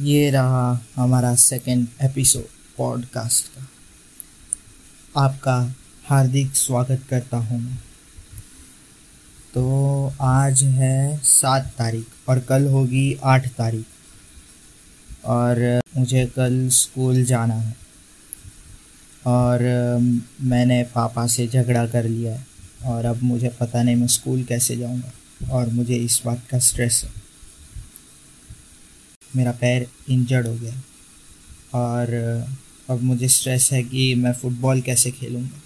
ये रहा हमारा सेकंड एपिसोड पॉडकास्ट का। आपका हार्दिक स्वागत करता हूँ मैं। तो आज है सात तारीख और कल होगी आठ तारीख। और मुझे कल स्कूल जाना है। और मैंने पापा से झगड़ा कर लिया है और अब मुझे पता नहीं मैं स्कूल कैसे जाऊँगा और मुझे इस बात का स्ट्रेस है। मेरा पैर इंजर्ड हो गया और, अब मुझे स्ट्रेस है कि मैं फ़ुटबॉल कैसे खेलूँगा।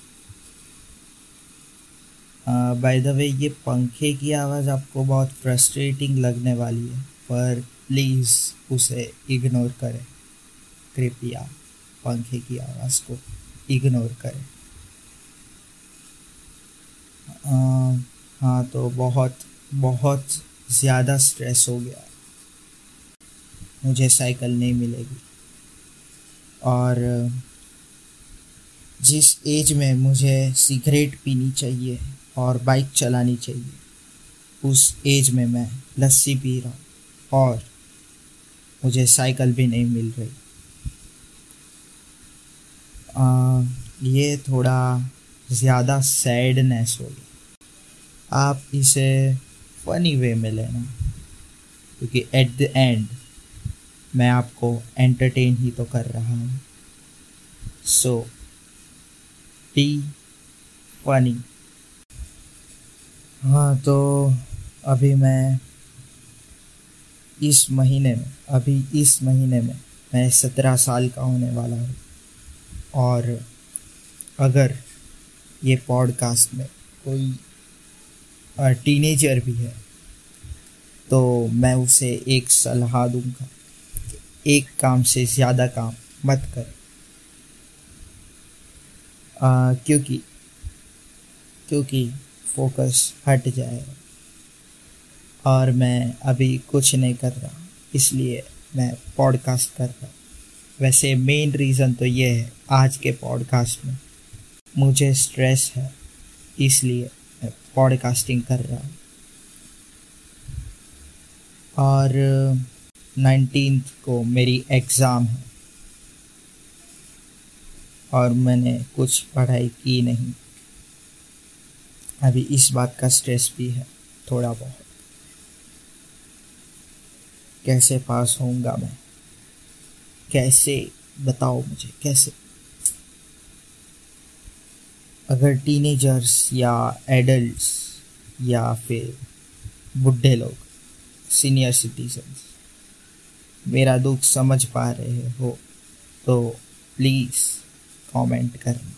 बाय द वे ये पंखे की आवाज़ आपको बहुत फ्रस्ट्रेटिंग लगने वाली है, पर प्लीज़ उसे इग्नोर करें। कृपया पंखे की आवाज़ को। इग्नोर करें। हाँ तो बहुत बहुत ज़्यादा स्ट्रेस हो गया। मुझे साइकिल नहीं मिलेगी। और, जिस एज में मुझे सिगरेट पीनी चाहिए और बाइक चलानी चाहिए, उस एज में मैं लस्सी पी रहा हूँ और मुझे साइकिल भी नहीं मिल रही। ये थोड़ा ज़्यादा सैडनेस हो गया आप इसे फनी वे में लेना। क्योंकि एट द एंड मैं आपको एंटरटेन ही तो कर रहा हूँ। सो टी फनी हाँ तो अभी मैं इस महीने में, अभी इस महीने में मैं सत्रह साल का होने वाला हूँ। और अगर ये पॉडकास्ट में कोई टीनेजर भी है तो मैं उसे एक सलाह दूँगा एक काम से ज़्यादा काम मत कर। क्योंकि क्योंकि फोकस हट जाए। और मैं अभी कुछ नहीं कर रहा, इसलिए मैं पॉडकास्ट कर रहा वैसे मेन रीज़न तो ये है आज के पॉडकास्ट में। मुझे स्ट्रेस है, इसलिए मैं पॉडकास्टिंग कर रहा हूँ। और नाइनटीन को मेरी एग्ज़ाम है। और मैंने कुछ पढ़ाई की नहीं। अभी इस बात का स्ट्रेस भी है, थोड़ा बहुत। कैसे पास होऊँगा मैं? कैसे? बताओ मुझे, कैसे? अगर टीनेजर्स या एडल्ट्स या फिर बुढ़े लोग सीनियर सिटीजन्स मेरा दुख समझ पा रहे हो तो प्लीज़ कमेंट करना।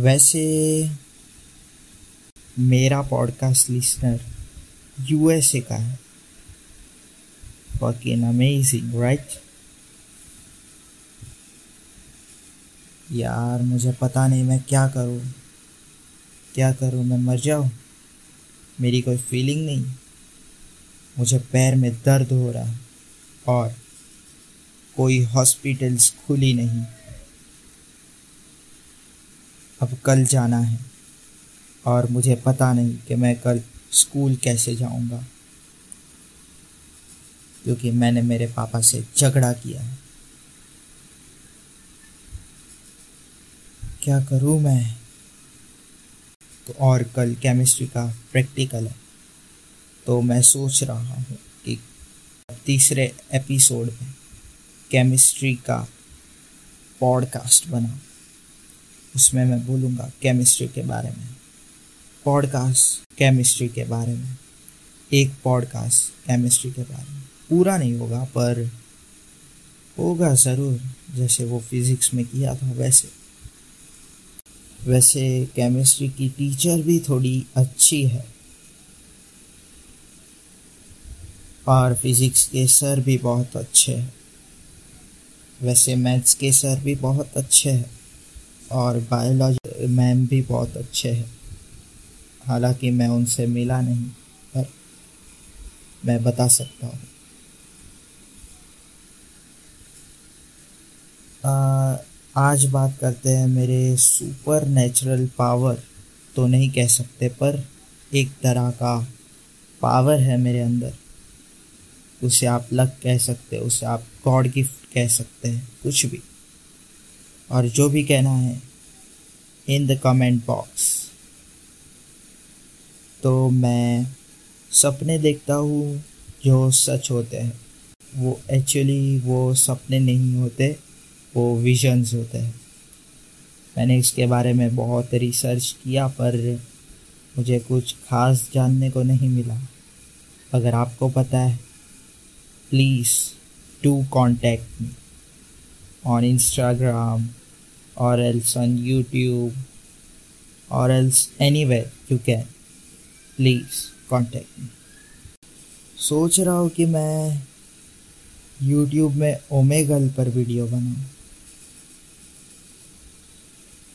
वैसे मेरा पॉडकास्ट लिसनर यूएसए का है। Fucking अमेजिंग राइट यार मुझे पता नहीं मैं क्या करूँ क्या करूँ मैं मर जाऊँ मेरी कोई फीलिंग नहीं मुझे पैर में दर्द हो रहा है और कोई हॉस्पिटल्स खुली नहीं अब कल जाना है और मुझे पता नहीं कि मैं कल स्कूल कैसे जाऊँगा क्योंकि मैंने मेरे पापा से झगड़ा किया है। क्या करूँ मैं? तो और कल केमिस्ट्री का प्रैक्टिकल है। तो मैं सोच रहा हूँ कि तीसरे एपिसोड में केमिस्ट्री का पॉडकास्ट बनाऊँ। उसमें मैं बोलूँगा केमिस्ट्री के बारे में। पॉडकास्ट केमिस्ट्री के बारे में। एक पॉडकास्ट केमिस्ट्री के बारे में। पूरा नहीं होगा, पर होगा ज़रूर, जैसे वो फिज़िक्स में किया था वैसे। वैसे केमिस्ट्री की टीचर भी थोड़ी अच्छी है। और फिज़िक्स के सर भी बहुत अच्छे हैं। वैसे मैथ्स के सर भी बहुत अच्छे हैं, और बायोलॉजी मैम भी बहुत अच्छे हैं। हालाँकि मैं उनसे मिला नहीं, पर मैं बता सकता हूँ। आज बात करते हैं मेरे सुपर नेचुरल पावर तो नहीं कह सकते, पर एक तरह का पावर है मेरे अंदर। उसे आप लक कह सकते हैं, उसे आप गॉड गिफ्ट कह सकते हैं, कुछ भी। और जो भी कहना है इन द कमेंट बॉक्स तो मैं सपने देखता हूँ जो सच होते हैं। वो एक्चुअली वो सपने नहीं होते। वो विजन्स होते हैं। मैंने इसके बारे में बहुत रिसर्च किया, पर मुझे कुछ खास जानने को नहीं मिला। अगर आपको पता है please to contact me on Instagram or else on YouTube or else anyway you can please contact me सोच रहा हूँ कि मैं यूट्यूब में ओमेगल पर वीडियो बनाऊँ।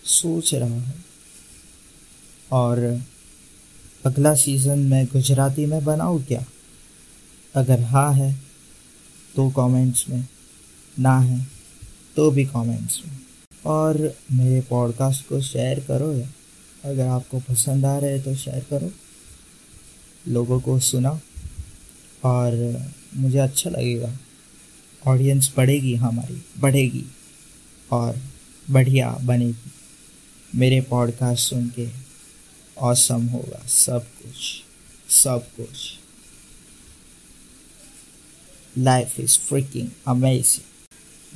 सोच रहा हूँ। और अगला सीज़न मैं गुजराती में बनाऊँ क्या? अगर हाँ है तो कमेंट्स में। ना है तो भी कमेंट्स में। और मेरे पॉडकास्ट को शेयर करो या अगर आपको पसंद आ रहे तो शेयर करो। लोगों को सुना और मुझे अच्छा लगेगा। ऑडियंस बढ़ेगी हमारी, बढ़ेगी। और बढ़िया बनेगी। मेरे पॉडकास्ट सुन के औसम होगा। सब कुछ सब कुछ। लाइफ इज़ फ्रिकिंग अमेजिंग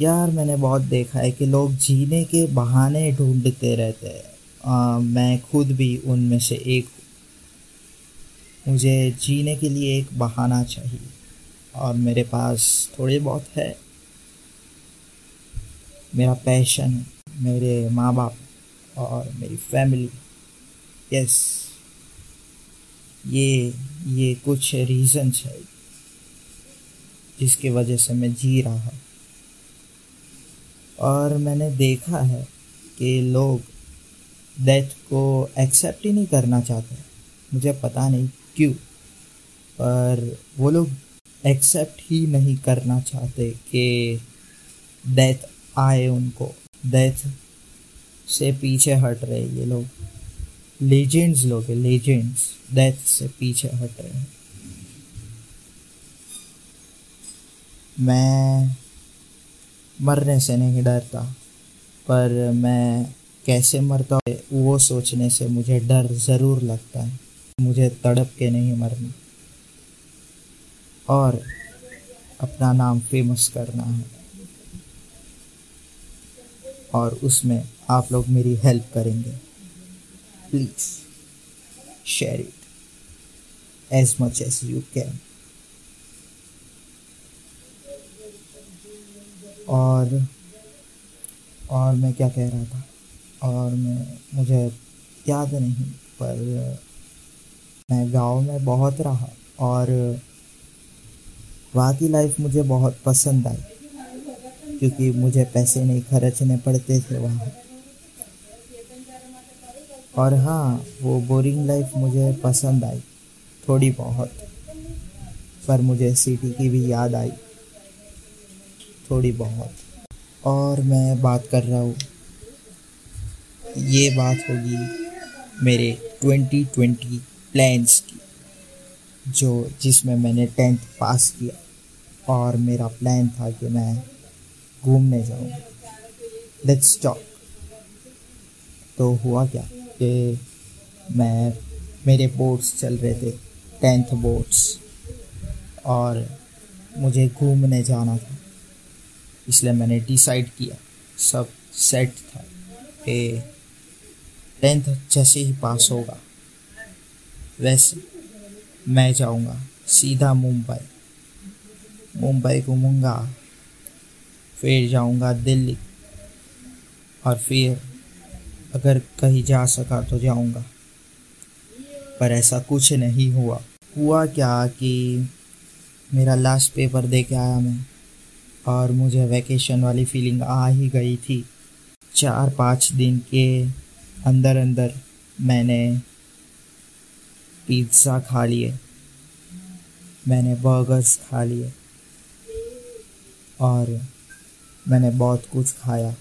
यार, मैंने बहुत देखा है कि लोग जीने के बहाने ढूंढते रहते हैं। मैं खुद भी उनमें से एक हूँ। मुझे जीने के लिए एक बहाना चाहिए और मेरे पास थोड़े बहुत है। मेरा पैशन है। मेरे माँ बाप और मेरी फैमिली यस ये ये कुछ रीजंस है, जिसकी वजह से मैं जी रहा हूँ। और मैंने देखा है कि लोग डेथ को एक्सेप्ट ही नहीं करना चाहते मुझे पता नहीं क्यों, पर वो लोग एक्सेप्ट ही नहीं करना चाहते कि डेथ आए उनको। डेथ से पीछे हट रहे ये लोग। लेजेंड्स लोग हैं लेजेंड्स डेथ से पीछे हट रहे हैं। मैं मरने से नहीं डरता, पर मैं कैसे मरता वो सोचने से मुझे डर ज़रूर लगता है। मुझे तड़प के नहीं मरना। और अपना नाम फ़ेमस करना है। और उसमें आप लोग मेरी हेल्प करेंगे। Please share it as much as you can और और मैं क्या कह रहा था? और मैं, मुझे याद नहीं, पर मैं गाँव में बहुत रहा और वहाँ की लाइफ मुझे बहुत पसंद आई, क्योंकि मुझे पैसे नहीं खर्चने पड़ते थे वहाँ। और हाँ वो बोरिंग लाइफ मुझे पसंद आई, थोड़ी बहुत, पर मुझे सिटी की भी याद आई, थोड़ी बहुत। और मैं बात कर रहा हूँ, ये बात होगी मेरे 2020 प्लान्स की, जो जिसमें मैंने टेंथ पास किया, और मेरा प्लान था कि मैं घूमने जाऊँ। लेट्स टॉक तो हुआ क्या? कि मैं, मेरे बोर्ड्स चल रहे थे टेंथ बोर्ड्स और मुझे घूमने जाना था। इसलिए मैंने डिसाइड किया, सब सेट था कि टेंथ जैसे ही पास होगा, वैसे मैं जाऊँगा सीधा मुंबई। मुंबई घूमूँगा, फिर जाऊँगा दिल्ली, और फिर अगर कहीं जा सका तो जाऊँगा। पर ऐसा कुछ नहीं हुआ। हुआ क्या कि मेरा लास्ट पेपर दे के आया मैं और मुझे वैकेशन वाली फीलिंग आ ही गई थी। चार पाँच दिन के अंदर अंदर मैंने पिज़्ज़ा खा लिए। मैंने बर्गर्स खा लिए। और मैंने बहुत कुछ खाया,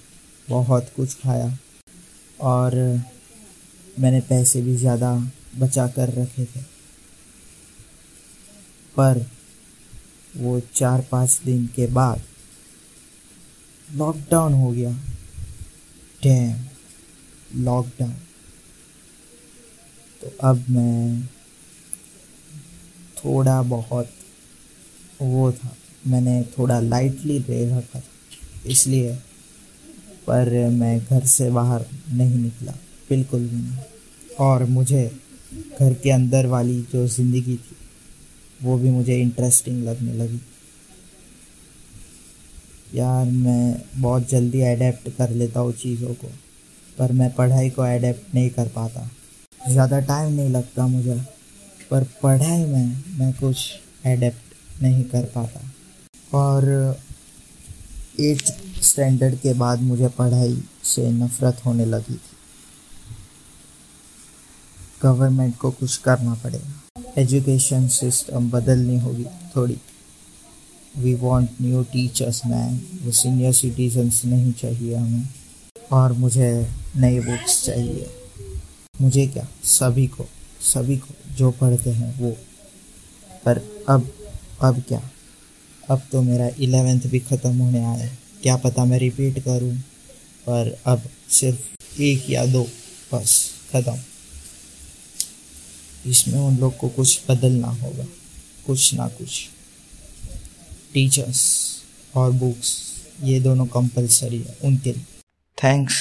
बहुत कुछ खाया। और मैंने पैसे भी ज़्यादा बचा कर रखे थे। पर वो चार पाँच दिन के बाद लॉकडाउन हो गया। डैम लॉकडाउन तो अब मैं थोड़ा बहुत वो था। मैंने थोड़ा लाइटली ले रखा था, इसलिए पर मैं घर से बाहर नहीं निकला। बिल्कुल भी नहीं। और मुझे घर के अंदर वाली जो ज़िंदगी थी, वो भी मुझे इंटरेस्टिंग लगने लगी। यार, मैं बहुत जल्दी अडेप्ट कर लेता हूँ चीज़ों को, पर मैं पढ़ाई को अडेप्ट नहीं कर पाता। ज़्यादा टाइम नहीं लगता मुझे, पर पढ़ाई में मैं कुछ अडेप्ट नहीं कर पाता। और एट्थ स्टैंडर्ड के बाद मुझे पढ़ाई से नफ़रत होने लगी थी। गवर्नमेंट को कुछ करना पड़ेगा। एजुकेशन सिस्टम बदलनी होगी थोड़ी। We want new teachers man वो सीनियर सिटीजन्स नहीं चाहिए हमें। और मुझे नई बुक्स चाहिए। मुझे क्या? सभी को सभी को जो पढ़ते हैं वो। पर अब अब क्या? अब तो मेरा इलेवेंथ भी ख़त्म होने आया है। क्या पता मैं रिपीट करूँ? पर अब सिर्फ़ एक या दो, बस, ख़त्म। इसमें उन लोग को कुछ बदलना होगा। कुछ ना कुछ। टीचर्स और बुक्स ये दोनों कंपलसरी है उनके लिए। Thanks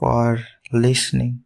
for listening